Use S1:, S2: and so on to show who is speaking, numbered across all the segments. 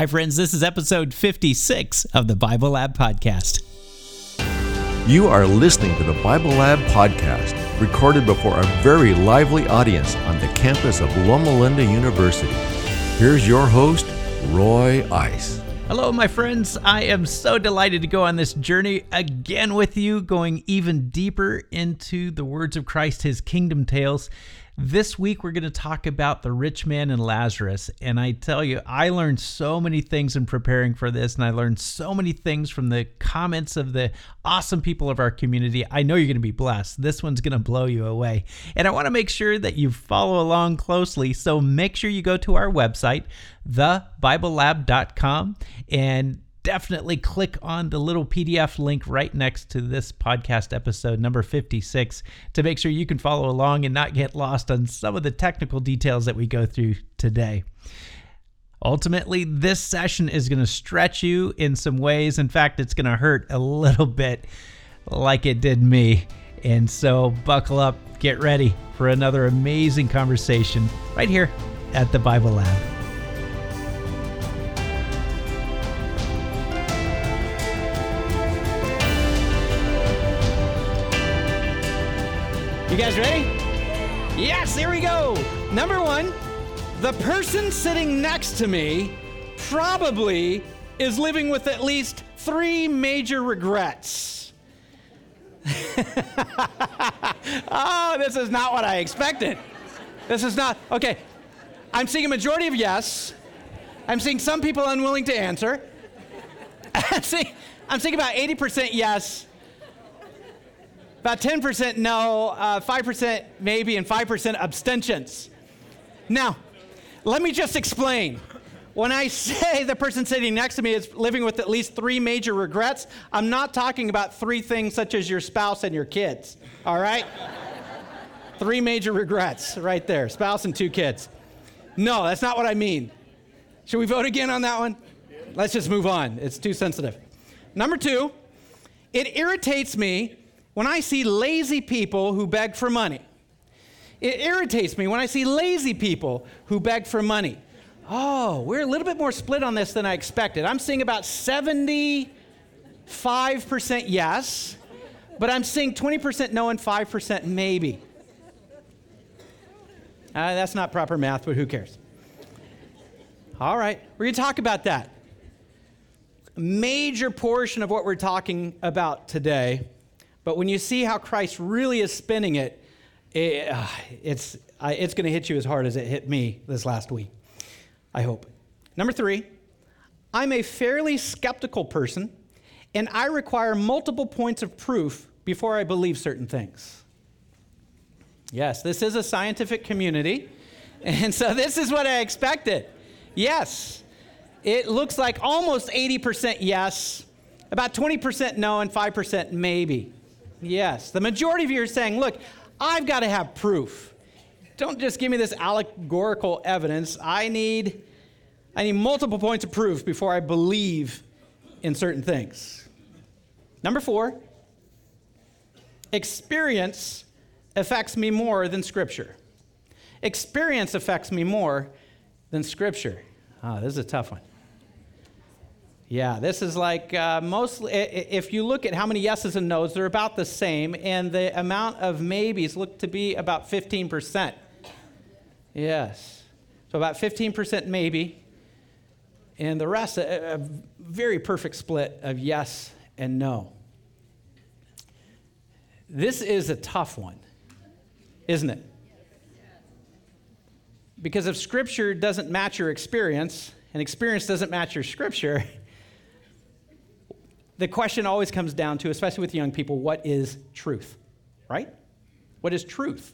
S1: Hi, friends. This is episode 56 of the Bible Lab Podcast.
S2: You are listening to the Bible Lab Podcast, recorded before a very lively audience on the campus of Loma Linda University. Here's your host, Roy Ice.
S1: Hello, my friends. I am so delighted to go on this journey again with you, going even deeper into the words of Christ, his kingdom tales. This week, we're going to talk about the rich man and Lazarus. And I tell you, I learned so many things in preparing for this, and I learned so many things from the comments of the awesome people of our community. I know you're going to be blessed. This one's going to blow you away. And I want to make sure that you follow along closely. So make sure you go to our website, thebiblelab.com, and definitely click on the little PDF link right next to this podcast episode number 56 to make sure you can follow along and not get lost on some of the technical details that we go through today. Ultimately, this session is going to stretch you in some ways. In fact, it's going to hurt a little bit like it did me. And so, buckle up, get ready for another amazing conversation right here at the Bible Lab. You guys ready? Yes, here we go. Number one, the person sitting next to me probably is living with at least three major regrets. oh, this is not what I expected. This is not, okay. I'm seeing a majority of yes. I'm seeing some people unwilling to answer. I'm seeing, I'm seeing about 80% yes, about 10% no, uh, 5% maybe, and 5% abstentions. Now, let me just explain. When I say the person sitting next to me is living with at least three major regrets, I'm not talking about three things such as your spouse and your kids, all right? three major regrets right there spouse and two kids. No, that's not what I mean. Should we vote again on that one? Let's just move on. It's too sensitive. Number two, it irritates me when I see lazy people who beg for money. It irritates me when I see lazy people who beg for money. Oh, we're a little bit more split on this than I expected. I'm seeing about 75% yes, but I'm seeing 20% no and 5% maybe. Uh, that's not proper math, but who cares? All right, we're going to talk about that. Major portion of what we're talking about today but when you see how Christ really is spinning it, it uh, it's, it's going to hit you as hard as it hit me this last week. I hope. Number three, I'm a fairly skeptical person, and I require multiple points of proof before I believe certain things. Yes, this is a scientific community, and so this is what I expected. Yes, it looks like almost 80% yes, about 20% no, and 5% maybe. Yes. The majority of you are saying, look, I've got to have proof. Don't just give me this allegorical evidence. I need, I need multiple points of proof before I believe in certain things. Number four, experience affects me more than Scripture. Experience affects me more than Scripture. Ah, oh, this is a tough one. Yeah, this is like uh, mostly, if you look at how many yeses and nos, they're about the same, and the amount of maybes look to be about 15%. Yes. So about 15% maybe, and the rest, a, a very perfect split of yes and no. This is a tough one, isn't it? Because if Scripture doesn't match your experience, and experience doesn't match your Scripture, the question always comes down to, especially with young people, what is truth, right? What is truth?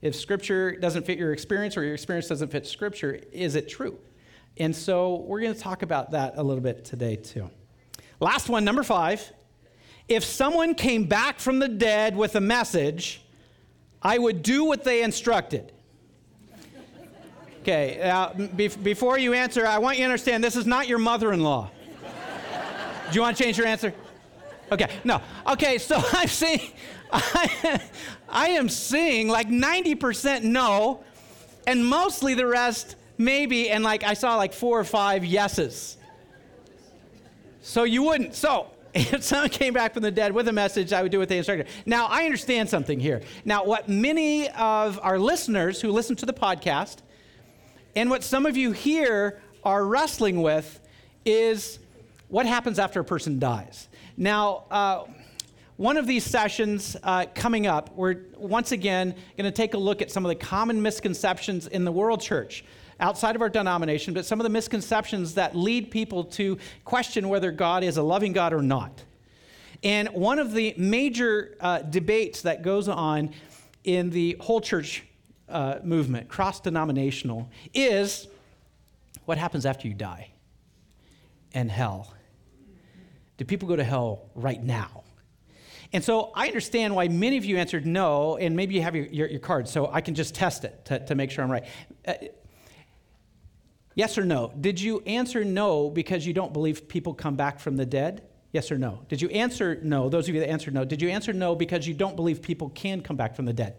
S1: If scripture doesn't fit your experience or your experience doesn't fit scripture, is it true? And so we're going to talk about that a little bit today, too. Last one, number five. If someone came back from the dead with a message, I would do what they instructed. Okay, uh, be- before you answer, I want you to understand this is not your mother in law. Do you want to change your answer? Okay, no. Okay, so I'm seeing, I, I am seeing like 90% no, and mostly the rest maybe, and like I saw like four or five yeses. So you wouldn't. So if someone came back from the dead with a message, I would do what they instructed. Now, I understand something here. Now, what many of our listeners who listen to the podcast and what some of you here are wrestling with is what happens after a person dies. Now, uh, one of these sessions uh, coming up, we're once again going to take a look at some of the common misconceptions in the world church outside of our denomination, but some of the misconceptions that lead people to question whether God is a loving God or not. And one of the major uh, debates that goes on in the whole church uh, movement, cross denominational, is what happens after you die and hell. Do people go to hell right now? And so I understand why many of you answered no, and maybe you have your, your, your card, so I can just test it to, to make sure I'm right. Uh, yes or no? Did you answer no because you don't believe people come back from the dead? Yes or no? Did you answer no? Those of you that answered no, did you answer no because you don't believe people can come back from the dead?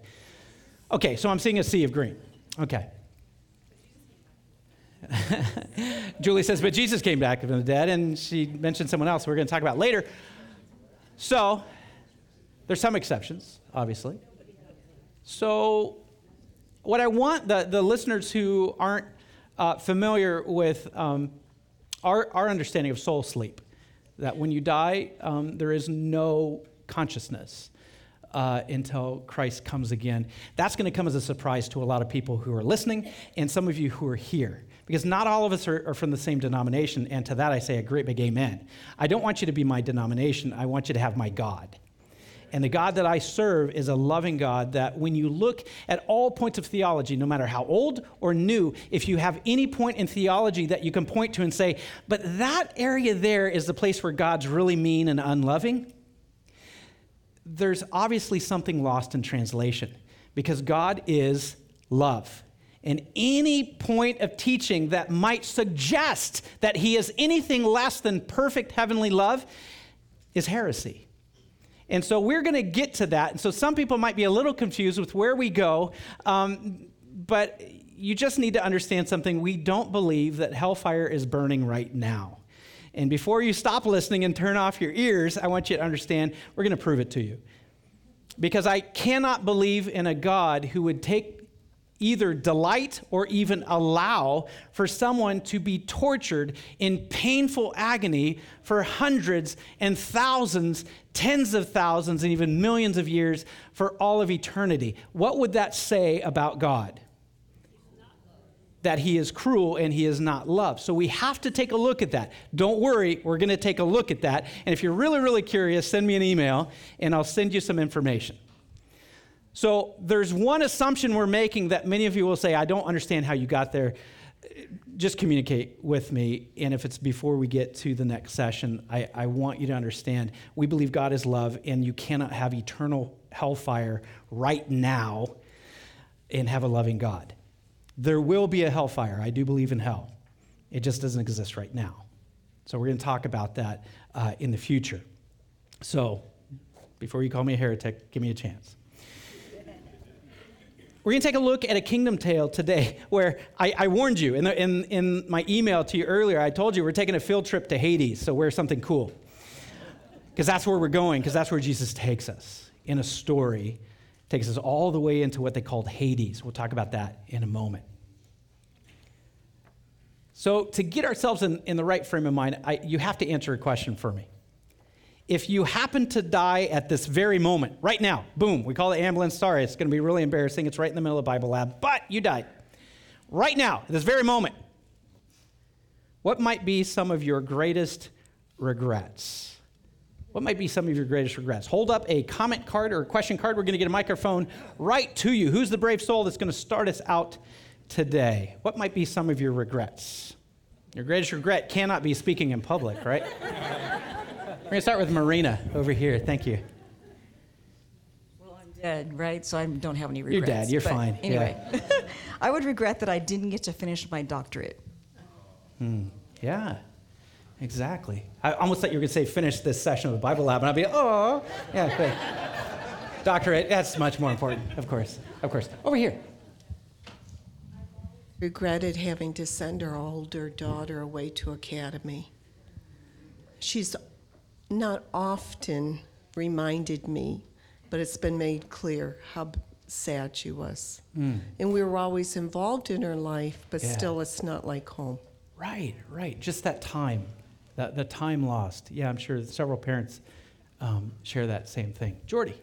S1: Okay, so I'm seeing a sea of green. Okay. Julie says, but Jesus came back from the dead, and she mentioned someone else we're going to talk about later. So, there's some exceptions, obviously. So, what I want the, the listeners who aren't uh, familiar with um, our, our understanding of soul sleep, that when you die, um, there is no consciousness. Uh, until Christ comes again. That's going to come as a surprise to a lot of people who are listening and some of you who are here because not all of us are, are, from the same denomination. And to that, I say a great big amen. I don't want you to be my denomination, I want you to have my God. And the God that I serve is a loving God that when you look at all points of theology, no matter how old or new, if you have any point in theology that you can point to and say, but that area there is the place where God's really mean and unloving, there's obviously something lost in translation because God is love. And any point of teaching that might suggest that he is anything less than perfect heavenly love is heresy. And so we're going to get to that. And so some people might be a little confused with where we go, um, but you just need to understand something. We don't believe that hellfire is burning right now. And before you stop listening and turn off your ears, I want you to understand we're going to prove it to you. Because I cannot believe in a God who would take either delight or even allow for someone to be tortured in painful agony for hundreds and thousands, tens of thousands, and even millions of years for all of eternity. What would that say about God? That he is cruel and he is not love. So we have to take a look at that. Don't worry, we're going to take a look at that. And if you're really, really curious, send me an email and I'll send you some information. So there's one assumption we're making that many of you will say, I don't understand how you got there. Just communicate with me. And if it's before we get to the next session, I, I want you to understand we believe God is love, and you cannot have eternal hellfire right now and have a loving God. There will be a hellfire. I do believe in hell. It just doesn't exist right now. So we're going to talk about that uh, in the future. So before you call me a heretic, give me a chance. We're going to take a look at a kingdom tale today where I, I warned you in, the, in, in my email to you earlier. I told you we're taking a field trip to Hades, so wear something cool. Because that's where we're going, because that's where Jesus takes us in a story, takes us all the way into what they called Hades. We'll talk about that in a moment. So, to get ourselves in, in the right frame of mind, I, you have to answer a question for me if you happen to die at this very moment, right now, boom, we call the ambulance. Sorry, it's going to be really embarrassing. It's right in the middle of Bible lab, but you died. Right now, at this very moment, what might be some of your greatest regrets? What might be some of your greatest regrets? Hold up a comment card or a question card. We're going to get a microphone right to you. Who's the brave soul that's going to start us out today? What might be some of your regrets? Your greatest regret cannot be speaking in public, right? We're going to start with Marina over here. Thank you.
S3: Well, I'm dead, right? So I don't have any regrets.
S1: You're dead. You're
S3: but
S1: fine.
S3: Anyway, yeah. I would regret that I didn't get to finish my doctorate.
S1: Hmm. Yeah, exactly. I almost thought you were going to say finish this session of the Bible Lab, and I'd be, oh, yeah, great. doctorate, that's much more important, of course. Of course. Over here.
S4: regretted having to send our older daughter away to academy. She's not often reminded me, but it's been made clear how sad she was. And we were always involved in her life, but
S1: Yeah.
S4: still, it's not like home.
S1: Right, right. Just that time, that the time lost. Yeah, I'm sure several parents um, share that same thing. Jordy.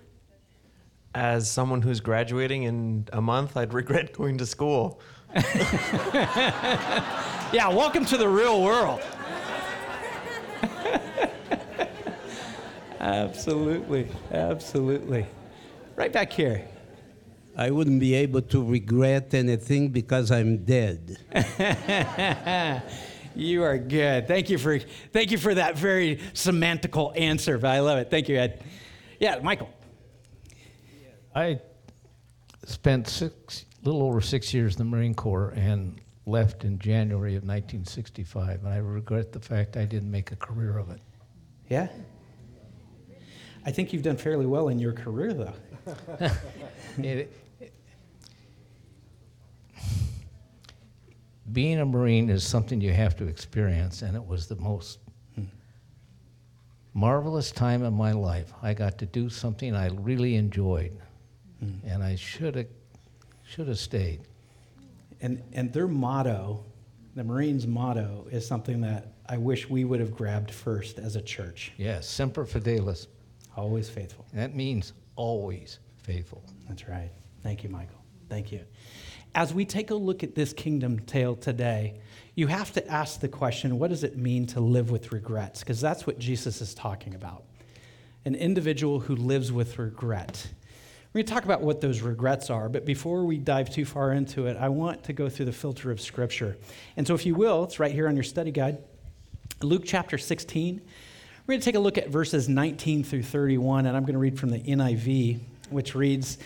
S5: As someone who's graduating in a month, I'd regret going to school.
S1: Yeah, welcome to the real world. Absolutely, absolutely. Right back here.
S6: I wouldn't be able to regret anything because I'm dead.
S1: You are good. Thank you for thank you for that very semantical answer. But I love it. Thank you, Ed. Yeah, Michael.
S7: I spent six, little over six years in the Marine Corps and left in January of 1965, and I regret the fact I didn't make a career of it.
S1: Yeah. I think you've done fairly well in your career, though.
S7: It- being a Marine is something you have to experience, and it was the most hmm. marvelous time of my life. I got to do something I really enjoyed, hmm. and I should have should have stayed.
S1: And, and their motto, the Marines' motto, is something that I wish we would have grabbed first as a church.
S7: Yes, semper fidelis.
S1: Always faithful.
S7: That means always faithful.
S1: That's right. Thank you, Michael. Thank you. As we take a look at this kingdom tale today, you have to ask the question what does it mean to live with regrets? Because that's what Jesus is talking about an individual who lives with regret. We're going to talk about what those regrets are, but before we dive too far into it, I want to go through the filter of Scripture. And so, if you will, it's right here on your study guide, Luke chapter 16. We're going to take a look at verses 19 through 31, and I'm going to read from the NIV, which reads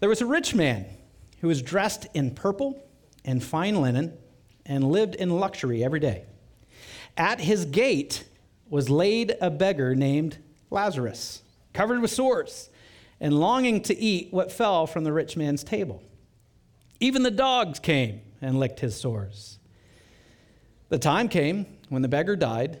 S1: There was a rich man who was dressed in purple and fine linen and lived in luxury every day. At his gate was laid a beggar named Lazarus, covered with sores and longing to eat what fell from the rich man's table. Even the dogs came and licked his sores. The time came when the beggar died,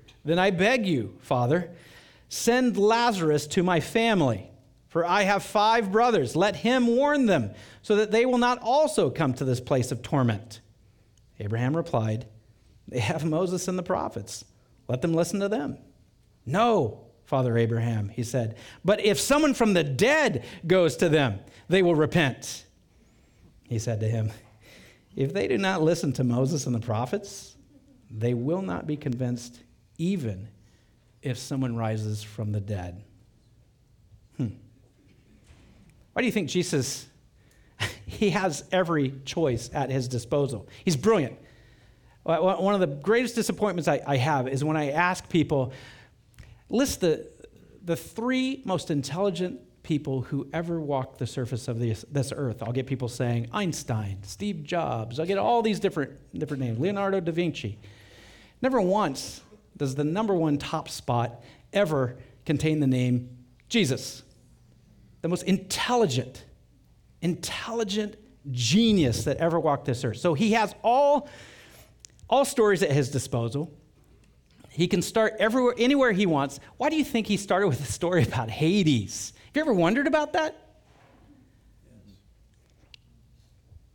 S1: Then I beg you, Father, send Lazarus to my family, for I have five brothers. Let him warn them, so that they will not also come to this place of torment. Abraham replied, They have Moses and the prophets. Let them listen to them. No, Father Abraham, he said, but if someone from the dead goes to them, they will repent. He said to him, If they do not listen to Moses and the prophets, they will not be convinced, even if someone rises from the dead. Hmm. Why do you think Jesus? He has every choice at his disposal. He's brilliant. One of the greatest disappointments I, I have is when I ask people, list the, the three most intelligent people who ever walked the surface of this, this earth. I'll get people saying Einstein, Steve Jobs. I'll get all these different, different names, Leonardo da Vinci. Never once does the number one top spot ever contain the name Jesus, the most intelligent, intelligent genius that ever walked this earth. So he has all, all stories at his disposal. He can start everywhere, anywhere he wants. Why do you think he started with a story about Hades? Have you ever wondered about that?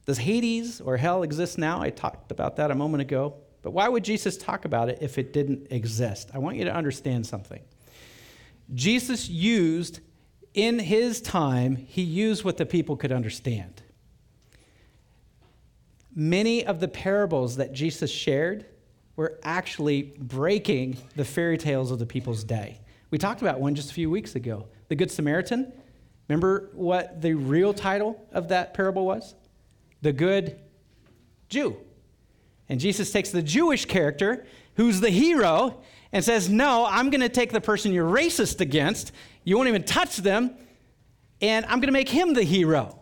S1: Does Hades or hell exist now? I talked about that a moment ago. But why would Jesus talk about it if it didn't exist? I want you to understand something. Jesus used, in his time, he used what the people could understand. Many of the parables that Jesus shared were actually breaking the fairy tales of the people's day. We talked about one just a few weeks ago the Good Samaritan. Remember what the real title of that parable was? The Good Jew. And Jesus takes the Jewish character, who's the hero, and says, No, I'm going to take the person you're racist against. You won't even touch them. And I'm going to make him the hero.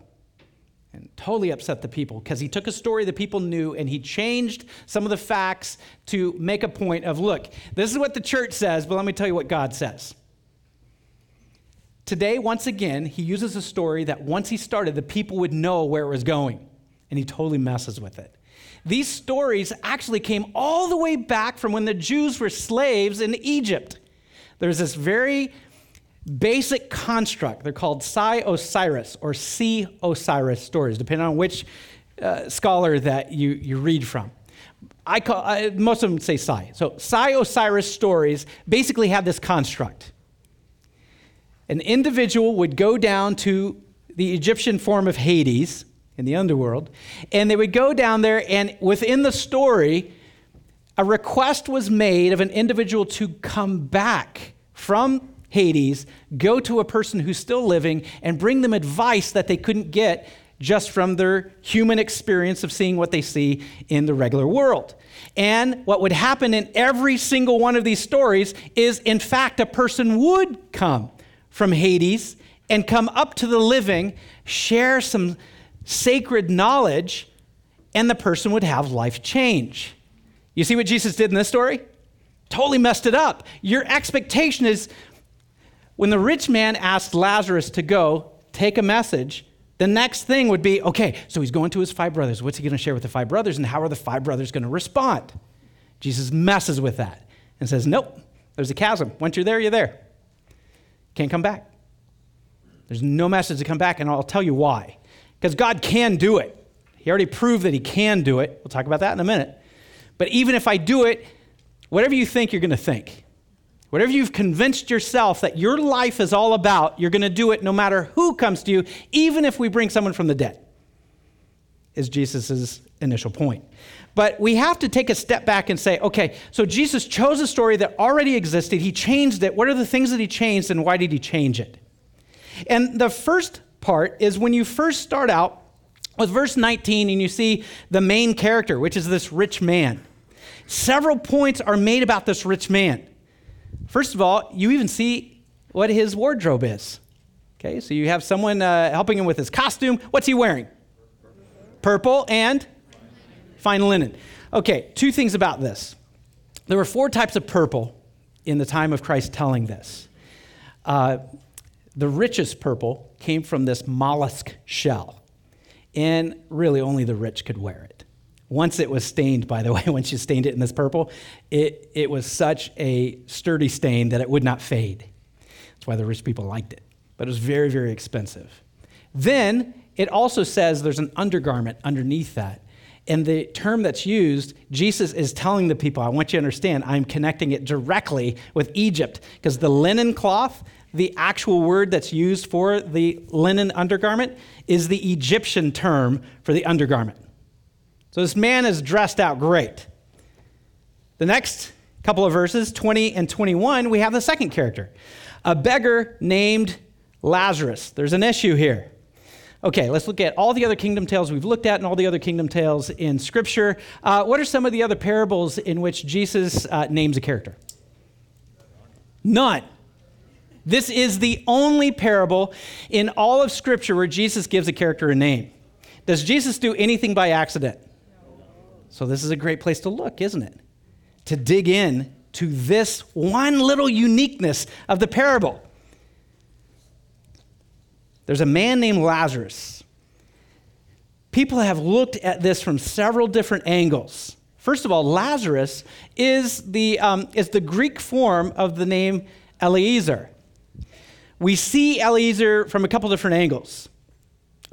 S1: And totally upset the people because he took a story the people knew and he changed some of the facts to make a point of look, this is what the church says, but let me tell you what God says. Today, once again, he uses a story that once he started, the people would know where it was going. And he totally messes with it. These stories actually came all the way back from when the Jews were slaves in Egypt. There's this very basic construct. They're called Psi Osiris or See Osiris stories, depending on which uh, scholar that you, you read from. I call, most of them say Psi. So Psi Osiris stories basically have this construct. An individual would go down to the Egyptian form of Hades in the underworld, and they would go down there, and within the story, a request was made of an individual to come back from Hades, go to a person who's still living, and bring them advice that they couldn't get just from their human experience of seeing what they see in the regular world. And what would happen in every single one of these stories is, in fact, a person would come from Hades and come up to the living, share some sacred knowledge, and the person would have life change. You see what Jesus did in this story? Totally messed it up. Your expectation is when the rich man asked Lazarus to go take a message, the next thing would be okay, so he's going to his five brothers. What's he going to share with the five brothers, and how are the five brothers going to respond? Jesus messes with that and says, Nope, there's a chasm. Once you're there, you're there. Can't come back. There's no message to come back, and I'll tell you why. Because God can do it. He already proved that He can do it. We'll talk about that in a minute. But even if I do it, whatever you think, you're going to think. Whatever you've convinced yourself that your life is all about, you're going to do it no matter who comes to you, even if we bring someone from the dead, is Jesus' initial point. But we have to take a step back and say, okay, so Jesus chose a story that already existed. He changed it. What are the things that he changed and why did he change it? And the first part is when you first start out with verse 19 and you see the main character, which is this rich man. Several points are made about this rich man. First of all, you even see what his wardrobe is. Okay, so you have someone uh, helping him with his costume. What's he wearing? Purple and fine linen. Okay, two things about this. There were four types of purple in the time of Christ telling this. Uh, the richest purple came from this mollusk shell, and really only the rich could wear it. Once it was stained, by the way, once you stained it in this purple, it, it was such a sturdy stain that it would not fade. That's why the rich people liked it. But it was very, very expensive. Then it also says there's an undergarment underneath that. And the term that's used, Jesus is telling the people, I want you to understand, I'm connecting it directly with Egypt because the linen cloth, the actual word that's used for the linen undergarment, is the Egyptian term for the undergarment. So this man is dressed out great. The next couple of verses, 20 and 21, we have the second character, a beggar named Lazarus. There's an issue here. Okay, let's look at all the other kingdom tales we've looked at and all the other kingdom tales in Scripture. Uh, what are some of the other parables in which Jesus uh, names a character? None. This is the only parable in all of Scripture where Jesus gives a character a name. Does Jesus do anything by accident? So, this is a great place to look, isn't it? To dig in to this one little uniqueness of the parable. There's a man named Lazarus. People have looked at this from several different angles. First of all, Lazarus is the, um, is the Greek form of the name Eliezer. We see Eliezer from a couple different angles.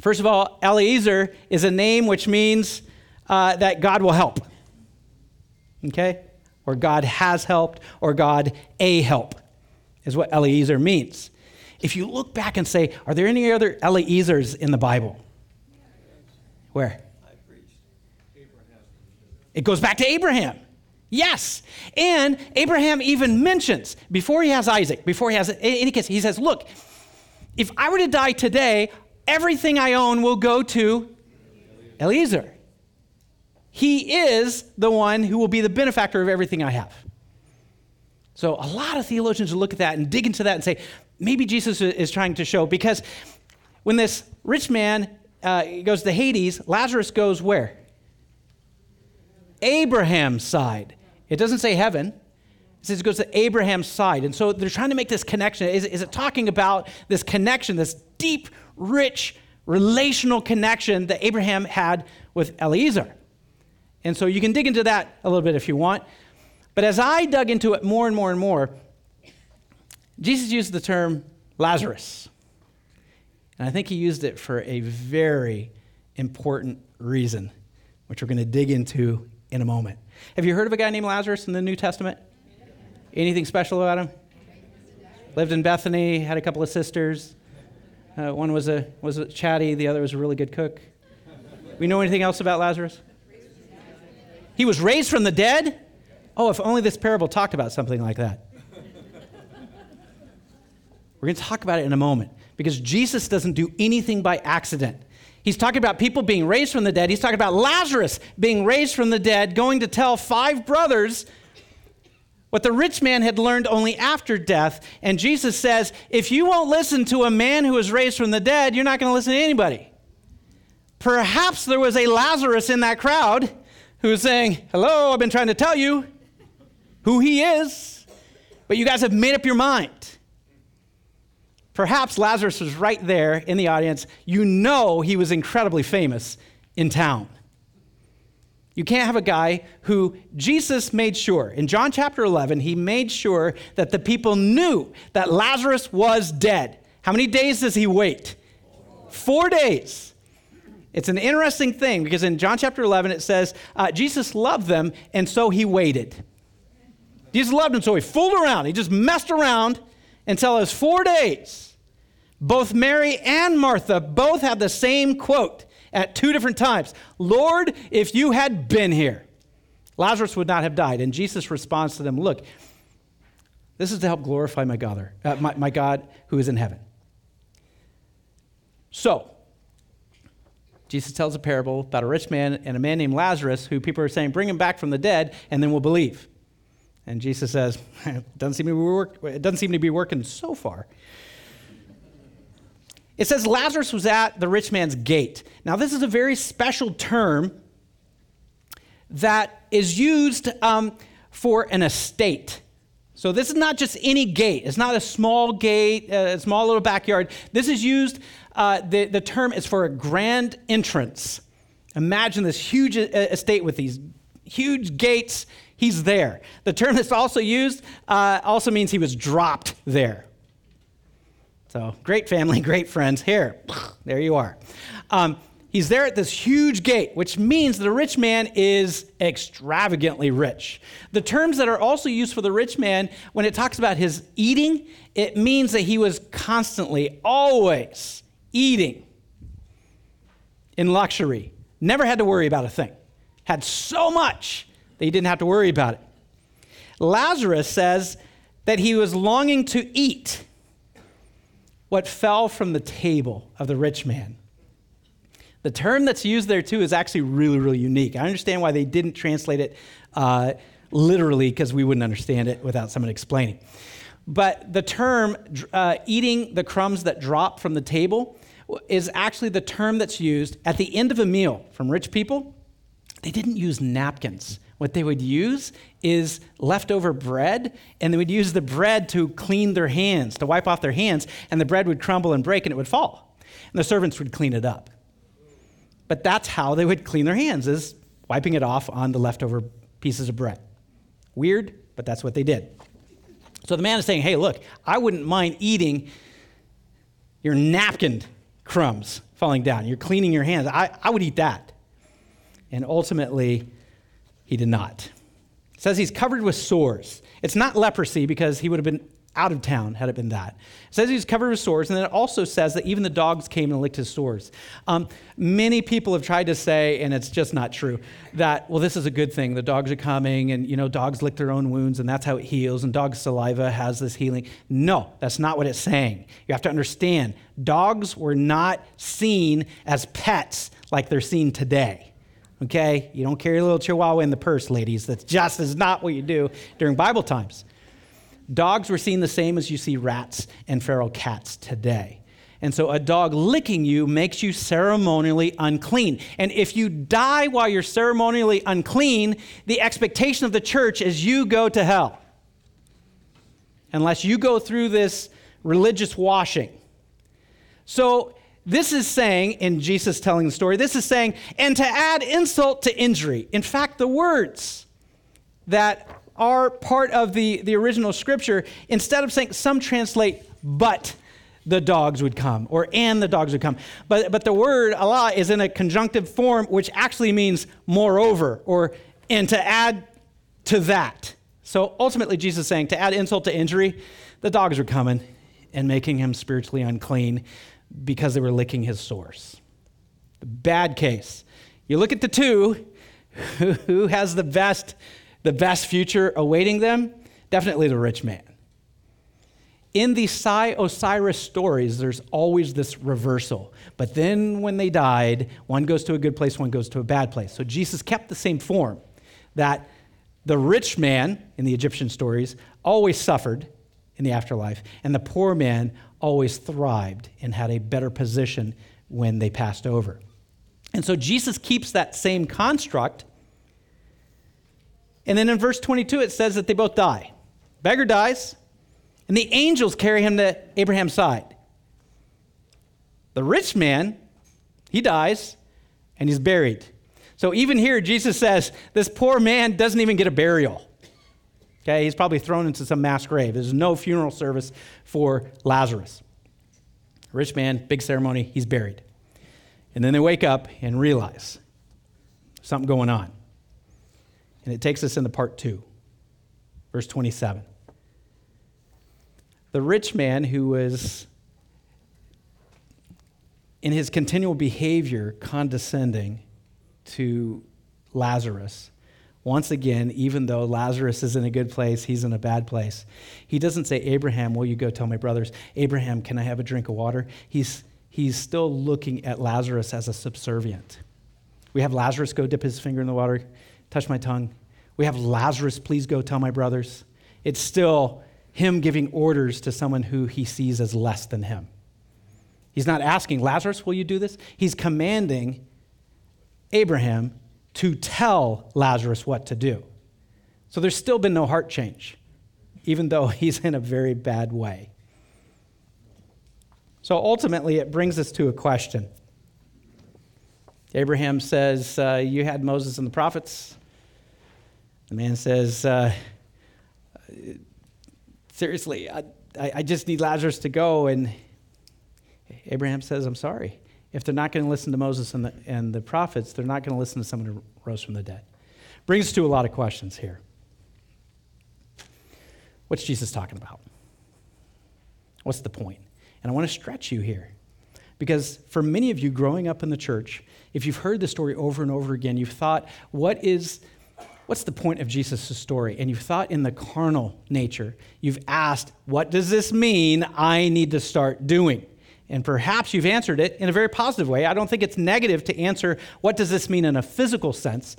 S1: First of all, Eliezer is a name which means uh, that God will help. Okay? Or God has helped, or God a help, is what Eliezer means. If you look back and say, are there any other Eliezers in the Bible? Where? It goes back to Abraham. Yes. And Abraham even mentions, before he has Isaac, before he has, any case, he says, Look, if I were to die today, everything I own will go to Eliezer. He is the one who will be the benefactor of everything I have. So a lot of theologians will look at that and dig into that and say, maybe Jesus is trying to show, because when this rich man uh, goes to Hades, Lazarus goes where? Abraham's side. It doesn't say heaven. It says it goes to Abraham's side. And so they're trying to make this connection. Is, is it talking about this connection, this deep, rich, relational connection that Abraham had with Eliezer? And so you can dig into that a little bit if you want. But as I dug into it more and more and more, Jesus used the term Lazarus. And I think he used it for a very important reason, which we're going to dig into in a moment. Have you heard of a guy named Lazarus in the New Testament? Anything special about him? Lived in Bethany, had a couple of sisters. Uh, one was a, was a chatty, the other was a really good cook. We know anything else about Lazarus? He was raised from the dead? Oh, if only this parable talked about something like that. We're going to talk about it in a moment because Jesus doesn't do anything by accident. He's talking about people being raised from the dead. He's talking about Lazarus being raised from the dead, going to tell five brothers what the rich man had learned only after death. And Jesus says, if you won't listen to a man who was raised from the dead, you're not going to listen to anybody. Perhaps there was a Lazarus in that crowd who was saying, Hello, I've been trying to tell you who he is, but you guys have made up your mind. Perhaps Lazarus was right there in the audience. You know he was incredibly famous in town. You can't have a guy who Jesus made sure, in John chapter 11, he made sure that the people knew that Lazarus was dead. How many days does he wait? Four days. It's an interesting thing because in John chapter 11 it says, uh, Jesus loved them and so he waited. Jesus loved them, so he fooled around. He just messed around until it was four days. Both Mary and Martha both had the same quote at two different times Lord, if you had been here, Lazarus would not have died. And Jesus responds to them Look, this is to help glorify my God, uh, my, my God who is in heaven. So, Jesus tells a parable about a rich man and a man named Lazarus who people are saying, Bring him back from the dead, and then we'll believe. And Jesus says, it doesn't seem to be, work, it doesn't seem to be working so far. It says Lazarus was at the rich man's gate. Now, this is a very special term that is used um, for an estate. So, this is not just any gate, it's not a small gate, a small little backyard. This is used, uh, the, the term is for a grand entrance. Imagine this huge uh, estate with these huge gates. He's there. The term that's also used uh, also means he was dropped there. So, great family, great friends. Here, there you are. Um, he's there at this huge gate, which means that the rich man is extravagantly rich. The terms that are also used for the rich man, when it talks about his eating, it means that he was constantly, always eating in luxury, never had to worry about a thing, had so much he didn't have to worry about it. Lazarus says that he was longing to eat what fell from the table of the rich man. The term that's used there too is actually really, really unique. I understand why they didn't translate it uh, literally because we wouldn't understand it without someone explaining. But the term uh, eating the crumbs that drop from the table is actually the term that's used at the end of a meal from rich people. They didn't use napkins. What they would use is leftover bread, and they would use the bread to clean their hands, to wipe off their hands, and the bread would crumble and break and it would fall. And the servants would clean it up. But that's how they would clean their hands, is wiping it off on the leftover pieces of bread. Weird, but that's what they did. So the man is saying, hey, look, I wouldn't mind eating your napkin crumbs falling down. You're cleaning your hands. I, I would eat that. And ultimately, he did not. says he's covered with sores. It's not leprosy because he would have been out of town had it been that. It says he's covered with sores, and then it also says that even the dogs came and licked his sores. Um, many people have tried to say, and it's just not true, that, well, this is a good thing. The dogs are coming, and, you know, dogs lick their own wounds, and that's how it heals, and dog saliva has this healing. No, that's not what it's saying. You have to understand, dogs were not seen as pets like they're seen today. Okay? You don't carry a little chihuahua in the purse, ladies. That's just is not what you do during Bible times. Dogs were seen the same as you see rats and feral cats today. And so a dog licking you makes you ceremonially unclean. And if you die while you're ceremonially unclean, the expectation of the church is you go to hell. Unless you go through this religious washing. So this is saying, in Jesus telling the story, this is saying, and to add insult to injury. In fact, the words that are part of the, the original scripture, instead of saying, some translate, but the dogs would come, or and the dogs would come. But, but the word alla is in a conjunctive form, which actually means moreover, or and to add to that. So ultimately, Jesus is saying, to add insult to injury, the dogs were coming and making him spiritually unclean because they were licking his sores. The bad case. You look at the two, who has the best the best future awaiting them? Definitely the rich man. In the Osiris stories, there's always this reversal. But then when they died, one goes to a good place, one goes to a bad place. So Jesus kept the same form that the rich man in the Egyptian stories always suffered in the afterlife, and the poor man always thrived and had a better position when they passed over. And so Jesus keeps that same construct and then in verse 22, it says that they both die. Beggar dies, and the angels carry him to Abraham's side. The rich man, he dies, and he's buried. So even here, Jesus says this poor man doesn't even get a burial. Okay, he's probably thrown into some mass grave. There's no funeral service for Lazarus. Rich man, big ceremony, he's buried. And then they wake up and realize something going on. And it takes us into part two, verse 27. The rich man who was, in his continual behavior, condescending to Lazarus, once again, even though Lazarus is in a good place, he's in a bad place. He doesn't say, Abraham, will you go tell my brothers, Abraham, can I have a drink of water? He's, he's still looking at Lazarus as a subservient. We have Lazarus go dip his finger in the water touch my tongue. We have Lazarus, please go tell my brothers. It's still him giving orders to someone who he sees as less than him. He's not asking, Lazarus, will you do this? He's commanding Abraham to tell Lazarus what to do. So there's still been no heart change, even though he's in a very bad way. So ultimately, it brings us to a question. Abraham says, uh, You had Moses and the prophets. The man says, uh, Seriously, I, I just need Lazarus to go. And Abraham says, I'm sorry. If they're not going to listen to Moses and the, and the prophets, they're not going to listen to someone who rose from the dead. Brings us to a lot of questions here. What's Jesus talking about? What's the point? And I want to stretch you here. Because for many of you growing up in the church, if you've heard the story over and over again, you've thought, what is what's the point of Jesus' story? And you've thought in the carnal nature, you've asked, what does this mean I need to start doing? And perhaps you've answered it in a very positive way. I don't think it's negative to answer, what does this mean in a physical sense?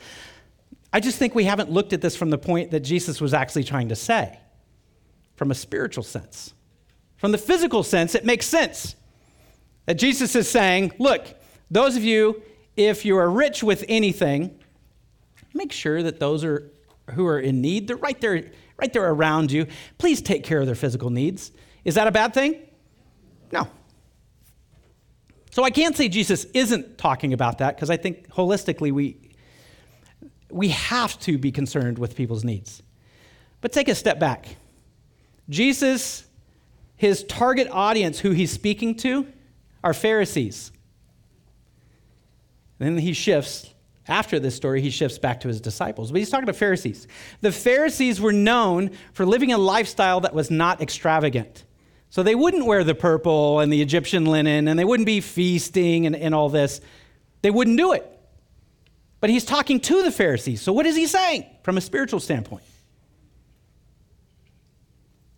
S1: I just think we haven't looked at this from the point that Jesus was actually trying to say, from a spiritual sense. From the physical sense, it makes sense that Jesus is saying, look, those of you, if you are rich with anything, make sure that those are, who are in need, they're right there, right there around you. Please take care of their physical needs. Is that a bad thing? No. So I can't say Jesus isn't talking about that because I think holistically we, we have to be concerned with people's needs. But take a step back. Jesus, his target audience who he's speaking to are Pharisees. then he shifts After this story, he shifts back to his disciples, but he's talking to Pharisees. The Pharisees were known for living a lifestyle that was not extravagant. So they wouldn't wear the purple and the Egyptian linen, and they wouldn't be feasting and, and all this. They wouldn't do it. But he's talking to the Pharisees. So what is he saying from a spiritual standpoint?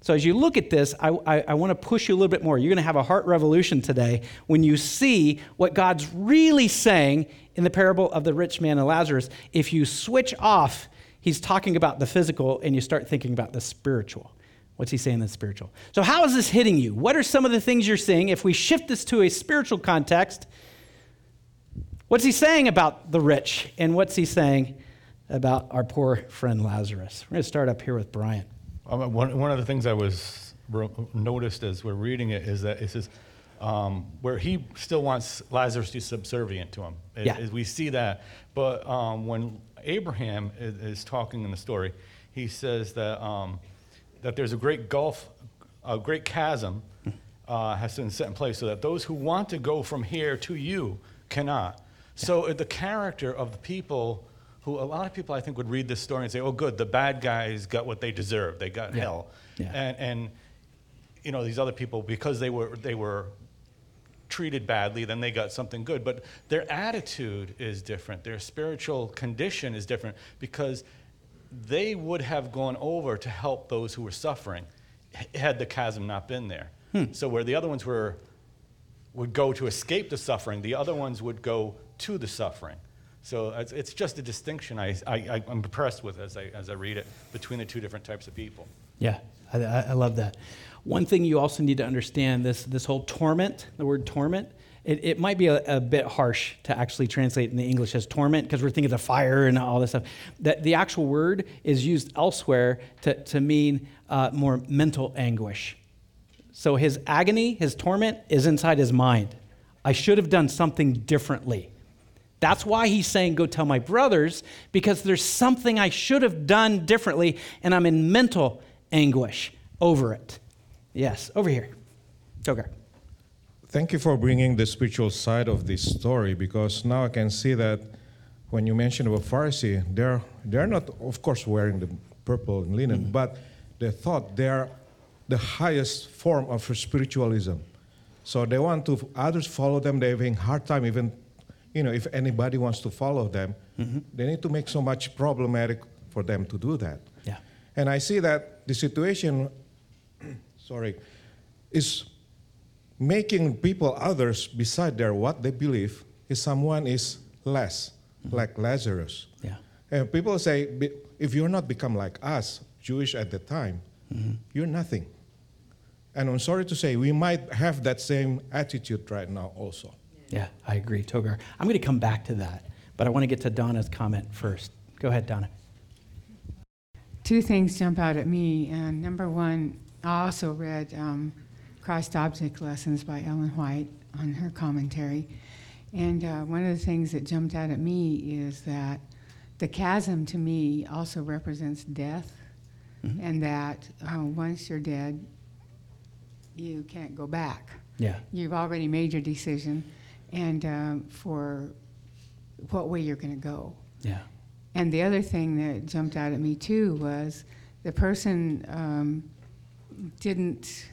S1: So as you look at this, I, I, I want to push you a little bit more. You're going to have a heart revolution today when you see what God's really saying in the parable of the rich man and Lazarus. If you switch off, he's talking about the physical and you start thinking about the spiritual. What's he saying in the spiritual? So, how is this hitting you? What are some of the things you're seeing? If we shift this to a spiritual context, what's he saying about the rich? And what's he saying about our poor friend Lazarus? We're going to start up here with Brian.
S8: Um, one, one of the things I was ro- noticed as we're reading it is that it says um, where he still wants Lazarus to be subservient to him. It-
S1: Yeah.
S8: is we see that, but um, when Abraham is, is talking in the story, he says that um, that there's a great gulf, a great chasm uh, has been set in place, so that those who want to go from here to you cannot. So the character of the people who a lot of people I think would read this story and say, "Oh, good, the bad guys got what they deserved. They got
S1: Yeah.
S8: hell."
S1: Yeah.
S8: And and you know these other people because they were they were treated badly, then they got something good. But their attitude is different. Their spiritual condition is different because they would have gone over to help those who were suffering had the chasm not been there. Hmm. So where the other ones were would go to escape the suffering, the other ones would go to the suffering. So it's, it's just a distinction I, I, I'm impressed with as I, as I read it between the two different types of people.
S1: Yeah, I, I I love that. One thing you also need to understand this, this whole torment, the word torment, it, it might be a, a bit harsh to actually translate in the English as torment because we're thinking of fire and all this stuff. That the actual word is used elsewhere to, to mean uh, more mental anguish. So his agony, his torment is inside his mind. I should have done something differently. That's why he's saying, Go tell my brothers, because there's something I should have done differently, and I'm in mental anguish over it. Yes, over here. Joker.
S9: Thank you for bringing the spiritual side of this story because now I can see that when you mention about Pharisee, they're, they're not, of course, wearing the purple and linen, mm-hmm. but they thought they're the highest form of spiritualism. So they want to others follow them. They're having hard time even, you know, if anybody wants to follow them, mm-hmm. they need to make so much problematic for them to do that.
S1: Yeah.
S9: And I see that the situation, sorry, is making people others beside their what they believe is someone is less, like Lazarus.
S1: Yeah.
S9: And people say, if you're not become like us, Jewish at the time, you're nothing. And I'm sorry to say, we might have that same attitude right now also.
S1: Yeah, I agree, Togar. I'm going to come back to that, but I want to get to Donna's comment first. Go ahead, Donna.
S10: Two things jump out at me. And number one, I also read um, Christ Object Lessons by Ellen White on her commentary. And uh, one of the things that jumped out at me is that the chasm to me also represents death, and that uh, once you're dead, you can't go back.
S1: Yeah.
S10: You've already made your decision, and um, for what way you're going to go.
S1: Yeah.
S10: And the other thing that jumped out at me too was the person um, didn't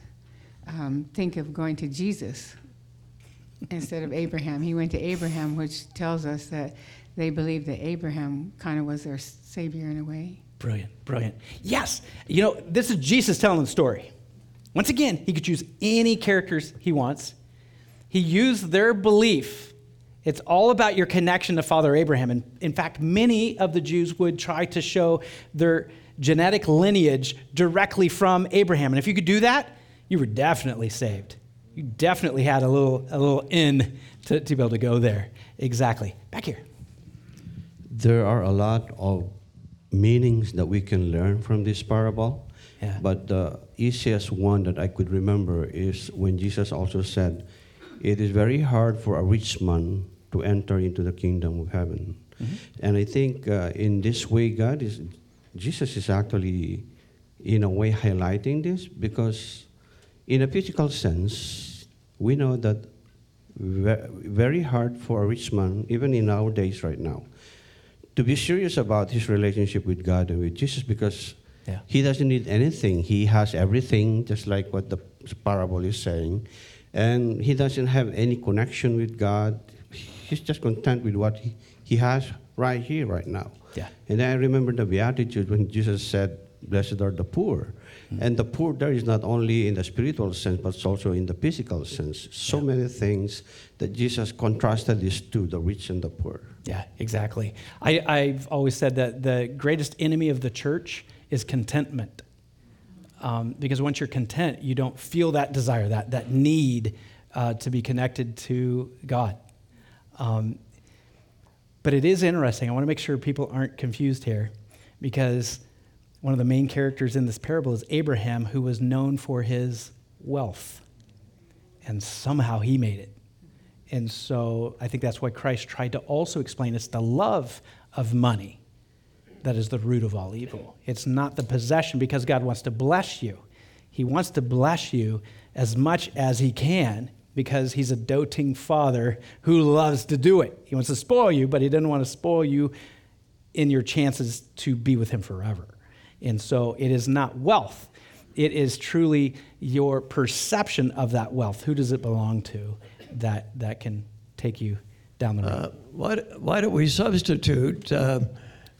S10: um, think of going to Jesus instead of Abraham. He went to Abraham, which tells us that they believed that Abraham kind of was their savior in a way.
S1: Brilliant, brilliant. Yes, you know, this is Jesus telling the story. Once again, he could choose any characters he wants. He used their belief. It's all about your connection to Father Abraham. And in fact, many of the Jews would try to show their genetic lineage directly from Abraham. And if you could do that, you were definitely saved. You definitely had a little, a little in to, to be able to go there. Exactly. Back here.
S11: There are a lot of meanings that we can learn from this parable.
S1: Yeah.
S11: But the easiest one that I could remember is when Jesus also said, It is very hard for a rich man to enter into the kingdom of heaven. And I think uh, in this way, God is, Jesus is actually, in a way, highlighting this because, in a physical sense, we know that very hard for a rich man, even in our days right now, to be serious about his relationship with God and with Jesus because
S1: Yeah.
S11: he doesn't need anything. He has everything, just like what the parable is saying. And he doesn't have any connection with God. He's just content with what he, he has right here, right now.
S1: Yeah.
S11: And I remember the Beatitude when Jesus said, Blessed are the poor. And the poor there is not only in the spiritual sense, but also in the physical sense. So many things that Jesus contrasted these two, the rich and the poor.
S1: Yeah, exactly. I, I've always said that the greatest enemy of the church is contentment. Um, because once you're content, you don't feel that desire, that, that need uh, to be connected to God. Um, but it is interesting. I want to make sure people aren't confused here because one of the main characters in this parable is Abraham, who was known for his wealth. And somehow he made it. And so I think that's why Christ tried to also explain it's the love of money that is the root of all evil. It's not the possession because God wants to bless you. He wants to bless you as much as He can because He's a doting father who loves to do it. He wants to spoil you, but He doesn't want to spoil you in your chances to be with Him forever. And so it is not wealth, it is truly your perception of that wealth. Who does it belong to that, that can take you down the road?
S12: Uh, why, why don't we substitute uh,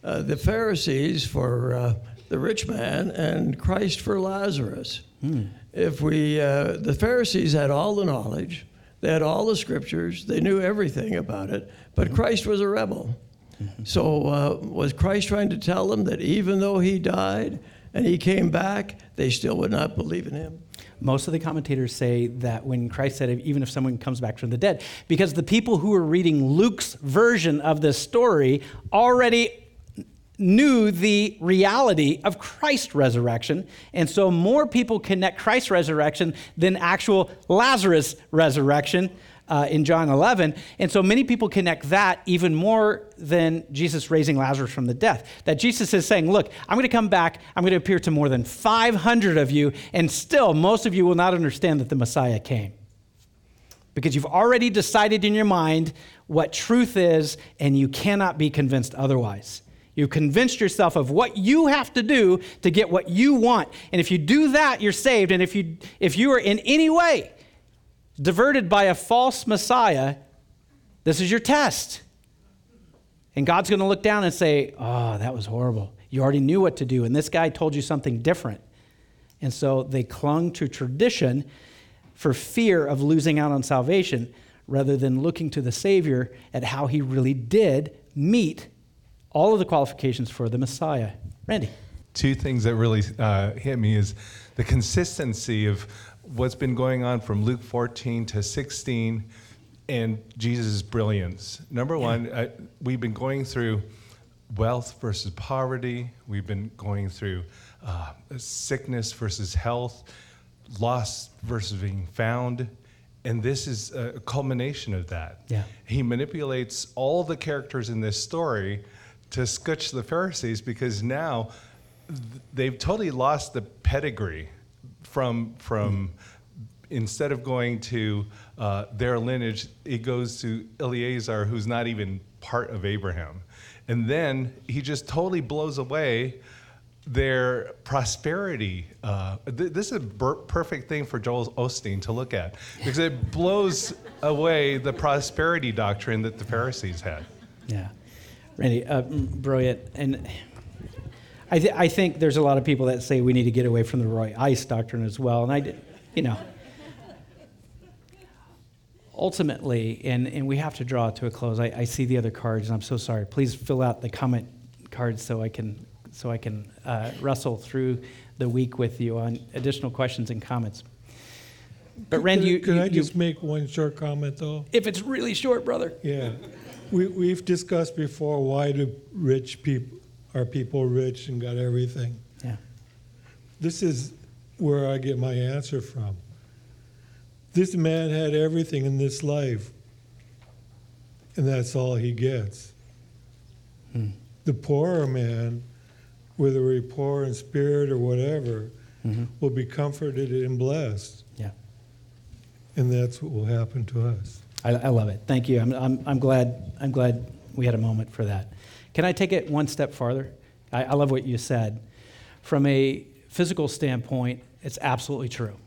S12: uh, the Pharisees for uh, the rich man and Christ for Lazarus? If we, uh, the Pharisees had all the knowledge, they had all the scriptures, they knew everything about it, but Christ was a rebel. So uh, was Christ trying to tell them that even though he died and he came back, they still would not believe in him?
S1: Most of the commentators say that when Christ said, even if someone comes back from the dead, because the people who were reading Luke's version of this story already knew the reality of Christ's resurrection. And so more people connect Christ's resurrection than actual Lazarus' resurrection. Uh, in John 11. And so many people connect that even more than Jesus raising Lazarus from the death. That Jesus is saying, Look, I'm going to come back, I'm going to appear to more than 500 of you, and still most of you will not understand that the Messiah came. Because you've already decided in your mind what truth is, and you cannot be convinced otherwise. You've convinced yourself of what you have to do to get what you want. And if you do that, you're saved. And if you, if you are in any way diverted by a false Messiah, this is your test. And God's going to look down and say, Oh, that was horrible. You already knew what to do, and this guy told you something different. And so they clung to tradition for fear of losing out on salvation rather than looking to the Savior at how he really did meet all of the qualifications for the Messiah. Randy.
S13: two things that really uh, hit me is the consistency of what's been going on from Luke 14 to 16 and Jesus' brilliance. Number one, uh, we've been going through wealth versus poverty, we've been going through uh, sickness versus health, lost versus being found. And this is a culmination of that.
S1: Yeah.
S13: He manipulates all the characters in this story to scutch the Pharisees because now they've totally lost the pedigree from from instead of going to uh, their lineage, it goes to Eleazar, who's not even part of Abraham, and then he just totally blows away their prosperity. Uh, th- this is a ber- perfect thing for Joel Osteen to look at because it blows away the prosperity doctrine that the Pharisees had.
S1: Yeah. Randy, uh, brilliant. And I, th- I think there's a lot of people that say we need to get away from the Roy Ice doctrine as well. And I, d- you know, ultimately, and, and we have to draw it to a close. I, I see the other cards, and I'm so sorry. Please fill out the comment cards so I can so I can uh, wrestle through the week with you on additional questions and comments. But Randy, you,
S14: Could
S1: you-
S14: I
S1: you-
S14: just make one short comment, though?
S1: if it's really short, brother.
S14: Yeah. We, we've discussed before, why do rich people, are people rich and got everything?
S1: Yeah.
S14: This is where I get my answer from. This man had everything in this life, and that's all he gets.
S1: Hmm.
S14: The poorer man, whether we're poor in spirit or whatever,
S1: Mhm.
S14: will be comforted and blessed.
S1: Yeah.
S14: And that's what will happen to us.
S1: I, I love it. Thank you. I'm, I'm, I'm glad I'm glad we had a moment for that Can I take it one step farther? I, I love what you said. From a physical standpoint, it's absolutely true.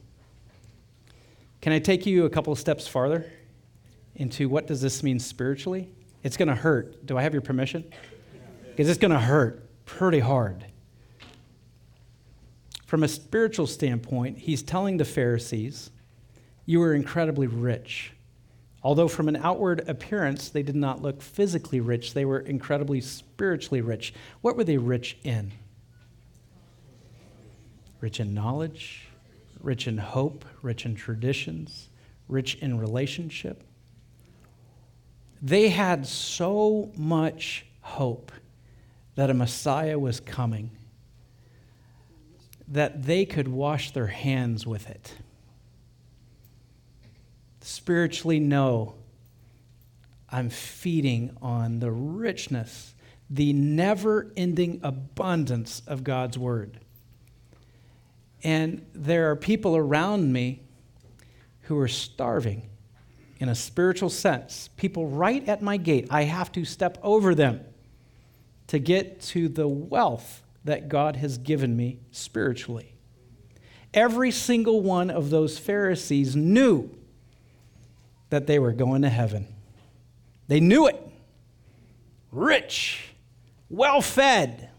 S1: Can I take you a couple of steps farther into what does this mean spiritually? It's going to hurt. Do I have your permission? Because it's going to hurt pretty hard. From a spiritual standpoint, he's telling the Pharisees, You are incredibly rich. Although, from an outward appearance, they did not look physically rich, they were incredibly spiritually rich. What were they rich in? Rich in knowledge, rich in hope, rich in traditions, rich in relationship. They had so much hope that a Messiah was coming that they could wash their hands with it. Spiritually, know I'm feeding on the richness, the never ending abundance of God's Word. And there are people around me who are starving in a spiritual sense. People right at my gate. I have to step over them to get to the wealth that God has given me spiritually. Every single one of those Pharisees knew that they were going to heaven. They knew it. Rich, well fed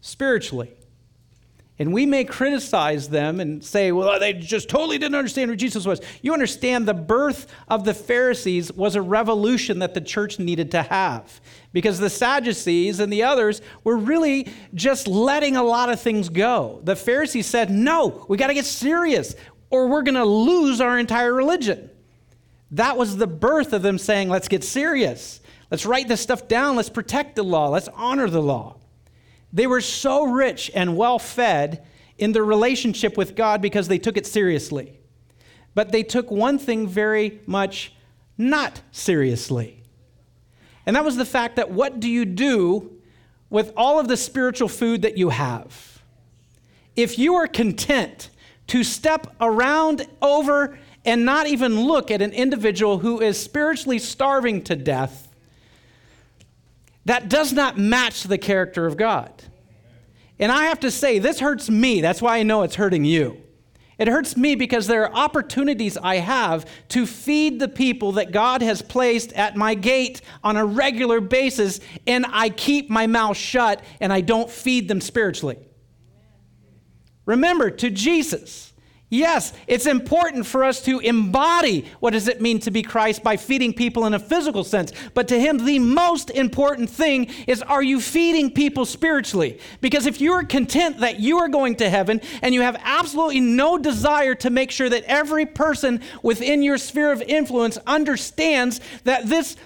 S1: spiritually. And we may criticize them and say, well, they just totally didn't understand who Jesus was. You understand the birth of the Pharisees was a revolution that the church needed to have because the Sadducees and the others were really just letting a lot of things go. The Pharisees said, no, we got to get serious or we're going to lose our entire religion. That was the birth of them saying, let's get serious. Let's write this stuff down. Let's protect the law. Let's honor the law. They were so rich and well fed in their relationship with God because they took it seriously. But they took one thing very much not seriously. And that was the fact that what do you do with all of the spiritual food that you have? If you are content to step around over and not even look at an individual who is spiritually starving to death, that does not match the character of God. And I have to say, this hurts me. That's why I know it's hurting you. It hurts me because there are opportunities I have to feed the people that God has placed at my gate on a regular basis, and I keep my mouth shut and I don't feed them spiritually. Remember, to Jesus, Yes, it's important for us to embody what does it mean to be Christ by feeding people in a physical sense. But to him, the most important thing is are you feeding people spiritually? Because if you are content that you are going to heaven and you have absolutely no desire to make sure that every person within your sphere of influence understands that this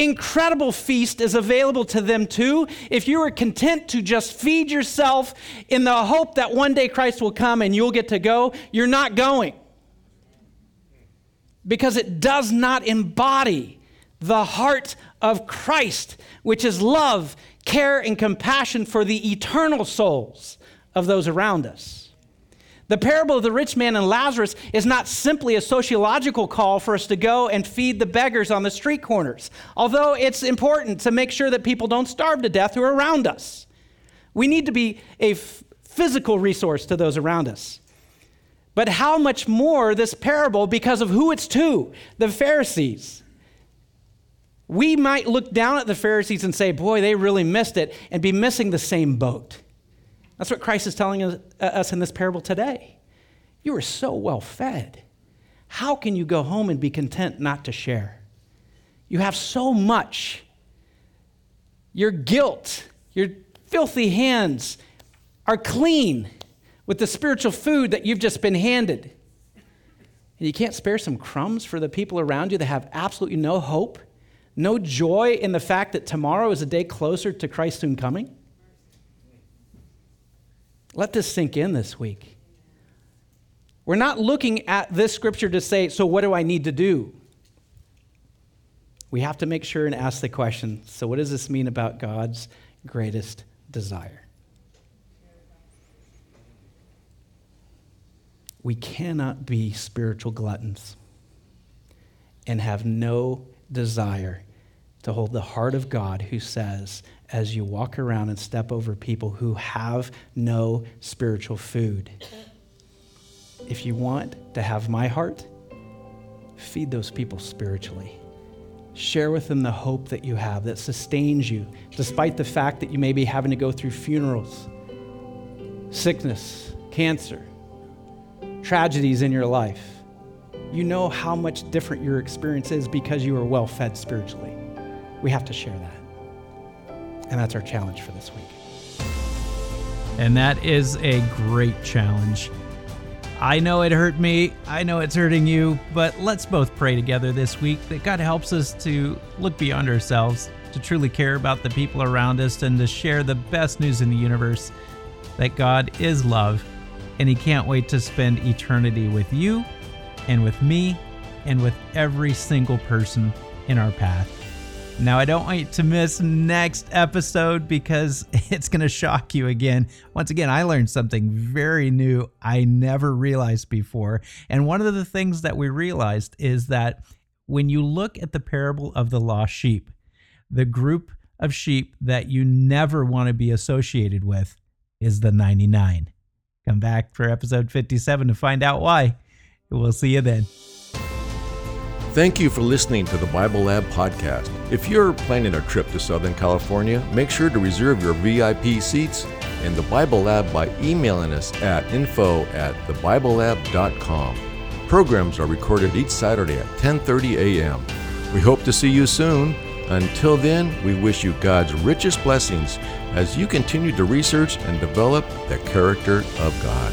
S1: incredible feast is available to them too. If you are content to just feed yourself in the hope that one day Christ will come and you'll get to go, you're not going. Because it does not embody the heart of Christ, which is love, care, and compassion for the eternal souls of those around us. The parable of the rich man and Lazarus is not simply a sociological call for us to go and feed the beggars on the street corners, although it's important to make sure that people don't starve to death who are around us. We need to be a f- physical resource to those around us. But how much more this parable because of who it's to the Pharisees. We might look down at the Pharisees and say, boy, they really missed it, and be missing the same boat. That's what Christ is telling us, uh, in this parable today. You are so well fed. How can you go home and be content not to share? You have so much. Your guilt, your filthy hands are clean with the spiritual food that you've just been handed. And you can't spare some crumbs for the people around you that have absolutely no hope, no joy in the fact that tomorrow is a day closer to Christ's soon coming? Let this sink in this week. We're not looking at this scripture to say, so what do I need to do? We have to make sure and ask the question so, what does this mean about God's greatest desire? We cannot be spiritual gluttons and have no desire to hold the heart of God who says,
S15: as you walk around and step over people who have no spiritual food. If you want to have my heart, feed those people spiritually. Share with them the hope that you have that sustains you, despite the fact that you may be having to go through funerals, sickness, cancer, tragedies in your life. You know how much different your experience is because you are well fed spiritually. We have to share that. And that's our challenge for this week.
S1: And that is a great challenge. I know it hurt me. I know it's hurting you, but let's both pray together this week that God helps us to look beyond ourselves, to truly care about the people around us, and to share the best news in the universe that God is love and He can't wait to spend eternity with you and with me and with every single person in our path. Now, I don't want you to miss next episode because it's going to shock you again. Once again, I learned something very new I never realized before. And one of the things that we realized is that when you look at the parable of the lost sheep, the group of sheep that you never want to be associated with is the 99. Come back for episode 57 to find out why. We'll see you then.
S2: Thank you for listening to the Bible Lab podcast. If you're planning a trip to Southern California, make sure to reserve your VIP seats in the Bible Lab by emailing us at info at thebiblelab.com. Programs are recorded each Saturday at 10:30 a.m. We hope to see you soon. Until then, we wish you God's richest blessings as you continue to research and develop the character of God.